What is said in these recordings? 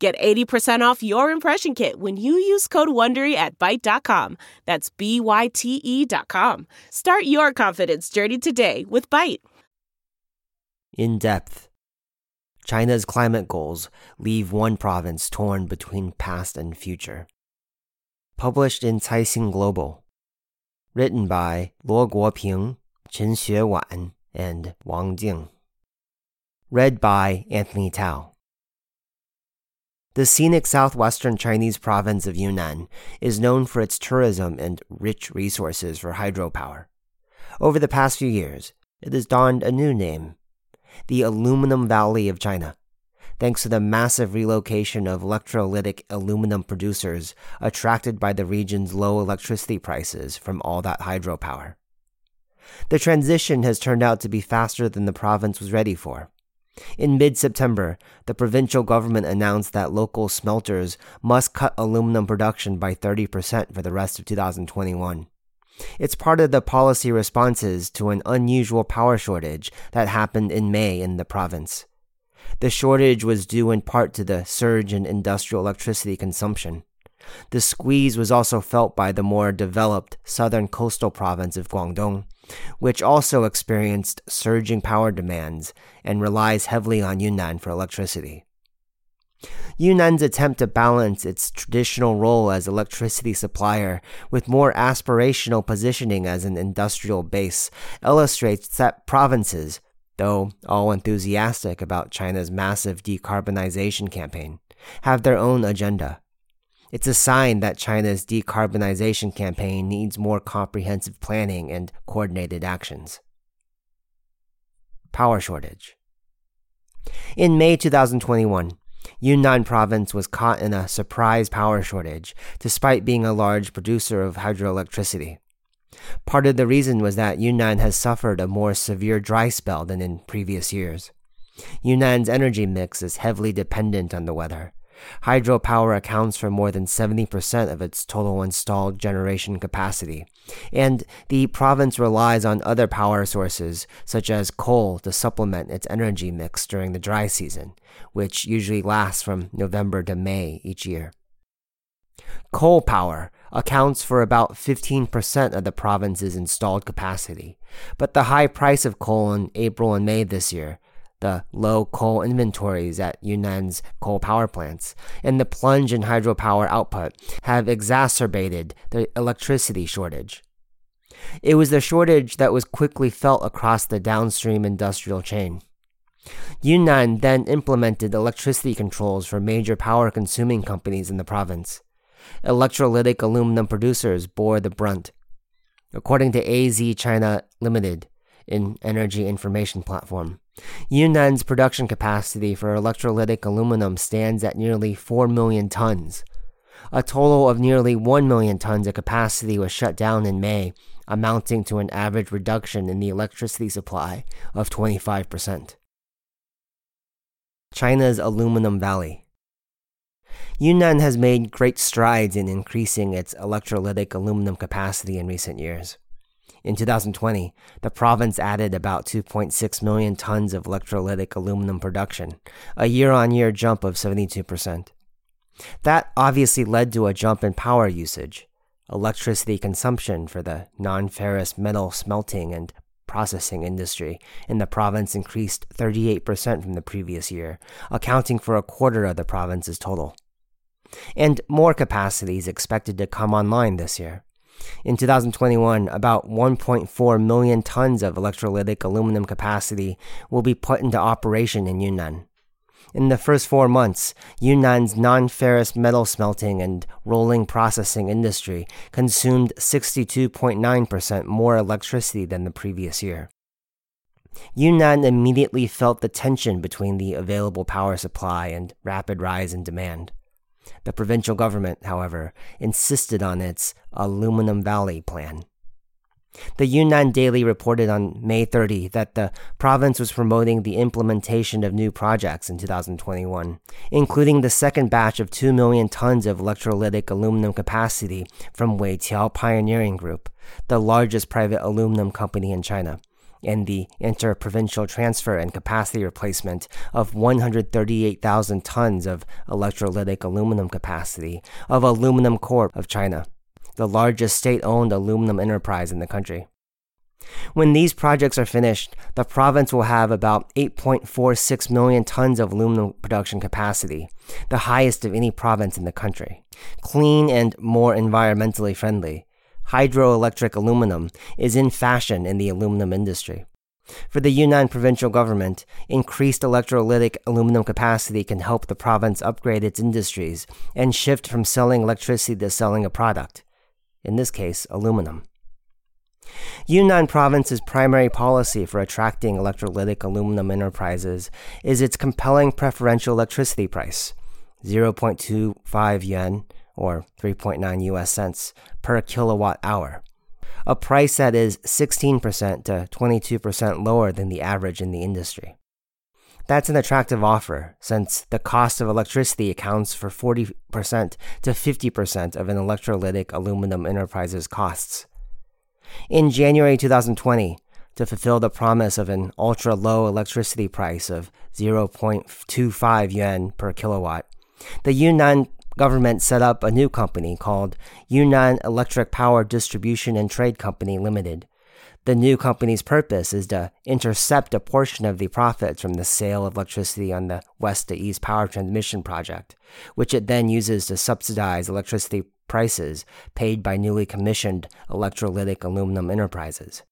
Get 80% off your impression kit when you use code WONDERY at Byte.com. That's B-Y-T-E dot com. Start your confidence journey today with Byte. In depth. China's climate goals leave one province torn between past and future. Published in Caixin Global. Written by Luo Guoping, Chen Xuewan, and Wang Jing. Read by Anthony Tao. The scenic southwestern Chinese province of Yunnan is known for its tourism and rich resources for hydropower. Over the past few years, it has donned a new name the Aluminum Valley of China, thanks to the massive relocation of electrolytic aluminum producers attracted by the region's low electricity prices from all that hydropower. The transition has turned out to be faster than the province was ready for. In mid September, the provincial government announced that local smelters must cut aluminum production by 30% for the rest of 2021. It's part of the policy responses to an unusual power shortage that happened in May in the province. The shortage was due in part to the surge in industrial electricity consumption. The squeeze was also felt by the more developed southern coastal province of Guangdong, which also experienced surging power demands and relies heavily on Yunnan for electricity. Yunnan's attempt to balance its traditional role as electricity supplier with more aspirational positioning as an industrial base illustrates that provinces, though all enthusiastic about China's massive decarbonization campaign, have their own agenda. It's a sign that China's decarbonization campaign needs more comprehensive planning and coordinated actions. Power shortage. In May 2021, Yunnan province was caught in a surprise power shortage, despite being a large producer of hydroelectricity. Part of the reason was that Yunnan has suffered a more severe dry spell than in previous years. Yunnan's energy mix is heavily dependent on the weather, Hydropower accounts for more than 70% of its total installed generation capacity, and the province relies on other power sources, such as coal, to supplement its energy mix during the dry season, which usually lasts from November to May each year. Coal power accounts for about 15% of the province's installed capacity, but the high price of coal in April and May this year the low coal inventories at Yunnan's coal power plants, and the plunge in hydropower output have exacerbated the electricity shortage. It was the shortage that was quickly felt across the downstream industrial chain. Yunnan then implemented electricity controls for major power consuming companies in the province. Electrolytic aluminum producers bore the brunt. According to AZ China Limited, an energy information platform, Yunnan's production capacity for electrolytic aluminum stands at nearly 4 million tons. A total of nearly 1 million tons of capacity was shut down in May, amounting to an average reduction in the electricity supply of 25%. China's Aluminum Valley. Yunnan has made great strides in increasing its electrolytic aluminum capacity in recent years. In 2020, the province added about 2.6 million tons of electrolytic aluminum production, a year on year jump of 72%. That obviously led to a jump in power usage. Electricity consumption for the non ferrous metal smelting and processing industry in the province increased 38% from the previous year, accounting for a quarter of the province's total. And more capacity is expected to come online this year. In 2021, about 1.4 million tons of electrolytic aluminum capacity will be put into operation in Yunnan. In the first four months, Yunnan's non ferrous metal smelting and rolling processing industry consumed 62.9% more electricity than the previous year. Yunnan immediately felt the tension between the available power supply and rapid rise in demand. The provincial government, however, insisted on its Aluminum Valley plan. The Yunnan Daily reported on May 30 that the province was promoting the implementation of new projects in 2021, including the second batch of 2 million tons of electrolytic aluminum capacity from Weiqiao Pioneering Group, the largest private aluminum company in China, and the interprovincial transfer and capacity replacement of 138,000 tons of electrolytic aluminum capacity of Aluminum Corp of China the largest state owned aluminum enterprise in the country. When these projects are finished, the province will have about 8.46 million tons of aluminum production capacity, the highest of any province in the country. Clean and more environmentally friendly, hydroelectric aluminum is in fashion in the aluminum industry. For the Yunnan provincial government, increased electrolytic aluminum capacity can help the province upgrade its industries and shift from selling electricity to selling a product in this case, aluminum. Yunnan Province's primary policy for attracting electrolytic aluminum enterprises is its compelling preferential electricity price, 0.25 yuan or 3.9 US cents per kilowatt hour, a price that is 16% to 22% lower than the average in the industry. That's an attractive offer, since the cost of electricity accounts for 40% to 50% of an electrolytic aluminum enterprise's costs. In January 2020, to fulfill the promise of an ultra low electricity price of 0.25 yuan per kilowatt, the Yunnan government set up a new company called Yunnan Electric Power Distribution and Trade Company Limited the new company's purpose is to intercept a portion of the profits from the sale of electricity on the west to east power transmission project, which it then uses to subsidize electricity prices paid by newly commissioned electrolytic aluminum enterprises.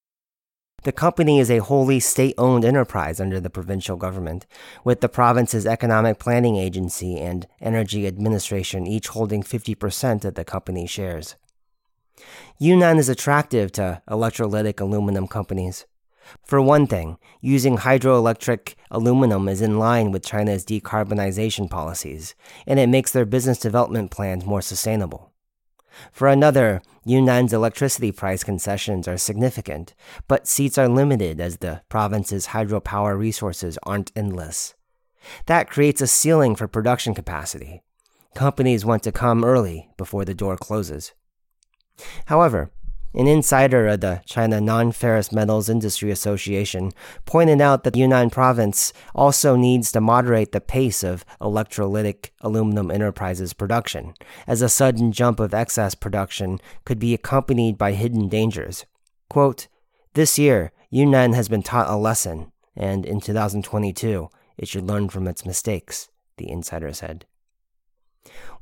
The company is a wholly state owned enterprise under the provincial government, with the province's economic planning agency and energy administration each holding 50% of the company's shares. Yunnan is attractive to electrolytic aluminum companies. For one thing, using hydroelectric aluminum is in line with China's decarbonization policies, and it makes their business development plans more sustainable. For another, Yunnan's electricity price concessions are significant, but seats are limited as the province's hydropower resources aren't endless. That creates a ceiling for production capacity. Companies want to come early before the door closes. However, an insider of the China Non Ferrous Metals Industry Association pointed out that Yunnan province also needs to moderate the pace of electrolytic aluminum enterprises production, as a sudden jump of excess production could be accompanied by hidden dangers. Quote, This year, Yunnan has been taught a lesson, and in 2022, it should learn from its mistakes, the insider said.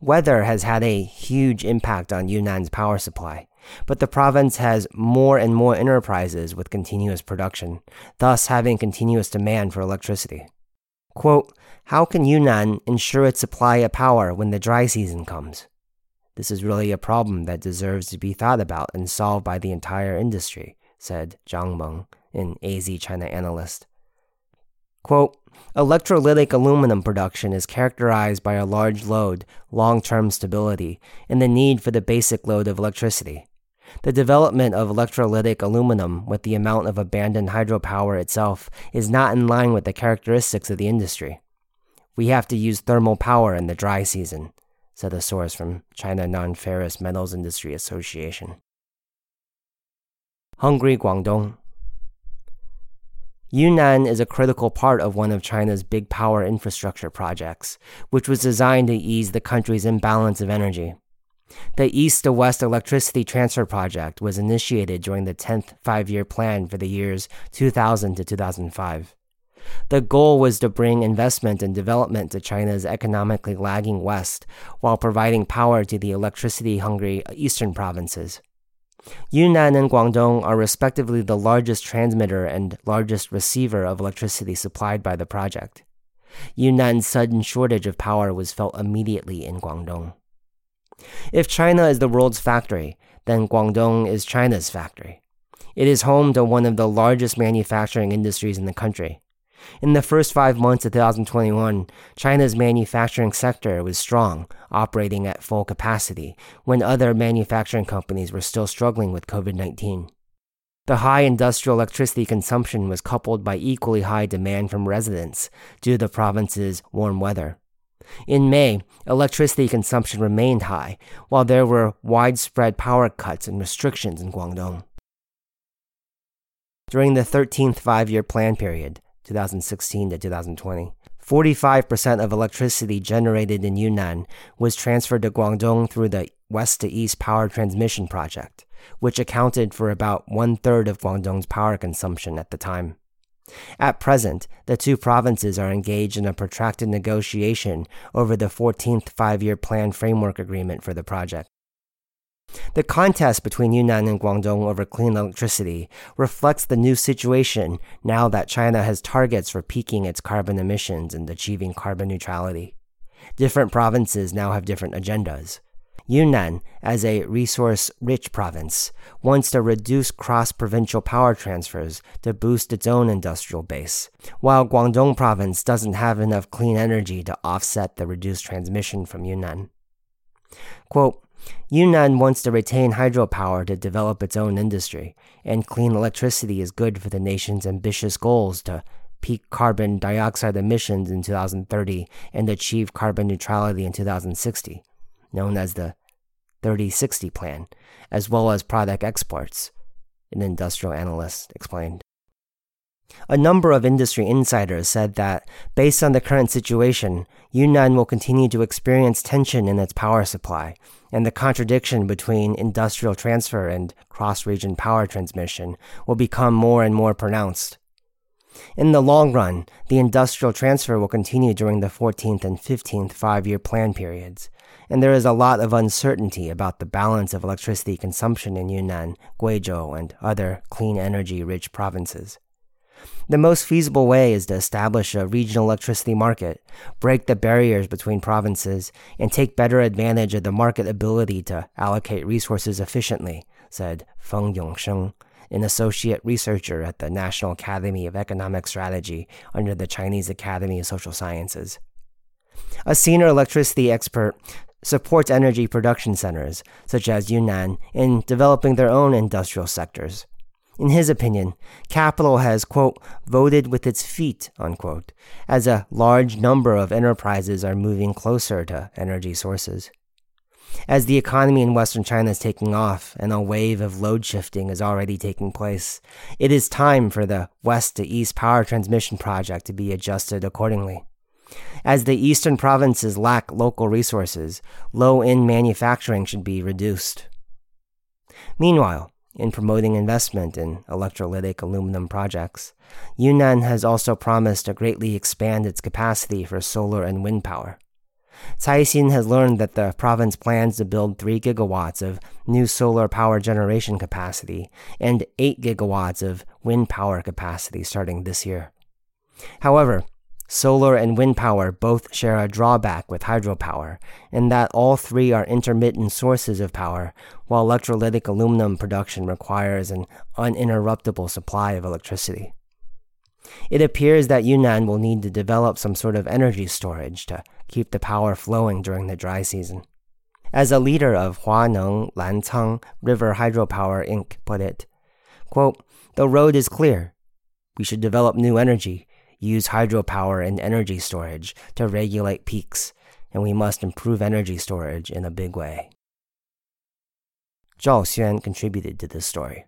Weather has had a huge impact on Yunnan's power supply, but the province has more and more enterprises with continuous production, thus having continuous demand for electricity. Quote, How can Yunnan ensure its supply of power when the dry season comes? This is really a problem that deserves to be thought about and solved by the entire industry, said Zhang Meng, an AZ China analyst. Quote, Electrolytic aluminum production is characterized by a large load, long term stability, and the need for the basic load of electricity. The development of electrolytic aluminum with the amount of abandoned hydropower itself is not in line with the characteristics of the industry. We have to use thermal power in the dry season, said a source from China Non Ferrous Metals Industry Association. Hungry Guangdong Yunnan is a critical part of one of China's big power infrastructure projects, which was designed to ease the country's imbalance of energy. The East to West Electricity Transfer Project was initiated during the 10th five year plan for the years 2000 to 2005. The goal was to bring investment and development to China's economically lagging West while providing power to the electricity hungry eastern provinces. Yunnan and Guangdong are respectively the largest transmitter and largest receiver of electricity supplied by the project. Yunnan's sudden shortage of power was felt immediately in Guangdong. If China is the world's factory, then Guangdong is China's factory. It is home to one of the largest manufacturing industries in the country. In the first five months of 2021, China's manufacturing sector was strong, operating at full capacity, when other manufacturing companies were still struggling with COVID 19. The high industrial electricity consumption was coupled by equally high demand from residents due to the province's warm weather. In May, electricity consumption remained high, while there were widespread power cuts and restrictions in Guangdong. During the 13th five year plan period, 2016 to 2020, 45% of electricity generated in Yunnan was transferred to Guangdong through the West to East Power Transmission Project, which accounted for about one third of Guangdong's power consumption at the time. At present, the two provinces are engaged in a protracted negotiation over the 14th five year plan framework agreement for the project. The contest between Yunnan and Guangdong over clean electricity reflects the new situation now that China has targets for peaking its carbon emissions and achieving carbon neutrality. Different provinces now have different agendas. Yunnan, as a resource rich province, wants to reduce cross provincial power transfers to boost its own industrial base, while Guangdong province doesn't have enough clean energy to offset the reduced transmission from Yunnan. Quote, Yunnan wants to retain hydropower to develop its own industry, and clean electricity is good for the nation's ambitious goals to peak carbon dioxide emissions in 2030 and achieve carbon neutrality in 2060 known as the 3060 plan, as well as product exports, an industrial analyst explained. A number of industry insiders said that, based on the current situation, Yunnan will continue to experience tension in its power supply, and the contradiction between industrial transfer and cross region power transmission will become more and more pronounced. In the long run, the industrial transfer will continue during the 14th and 15th five year plan periods, and there is a lot of uncertainty about the balance of electricity consumption in Yunnan, Guizhou, and other clean energy rich provinces. The most feasible way is to establish a regional electricity market, break the barriers between provinces, and take better advantage of the market ability to allocate resources efficiently, said Feng Yongsheng, an associate researcher at the National Academy of Economic Strategy under the Chinese Academy of Social Sciences. A senior electricity expert supports energy production centers, such as Yunnan, in developing their own industrial sectors. In his opinion, capital has, quote, voted with its feet, unquote, as a large number of enterprises are moving closer to energy sources. As the economy in Western China is taking off and a wave of load shifting is already taking place, it is time for the West to East Power Transmission Project to be adjusted accordingly. As the eastern provinces lack local resources, low end manufacturing should be reduced. Meanwhile, in promoting investment in electrolytic aluminum projects, Yunnan has also promised to greatly expand its capacity for solar and wind power. Caixin has learned that the province plans to build 3 gigawatts of new solar power generation capacity and 8 gigawatts of wind power capacity starting this year. However, Solar and wind power both share a drawback with hydropower, in that all three are intermittent sources of power, while electrolytic aluminum production requires an uninterruptible supply of electricity. It appears that Yunnan will need to develop some sort of energy storage to keep the power flowing during the dry season. As a leader of Huaneng Lancang River Hydropower Inc. put it, quote, The road is clear. We should develop new energy use hydropower and energy storage to regulate peaks, and we must improve energy storage in a big way. Zhao Xuan contributed to this story.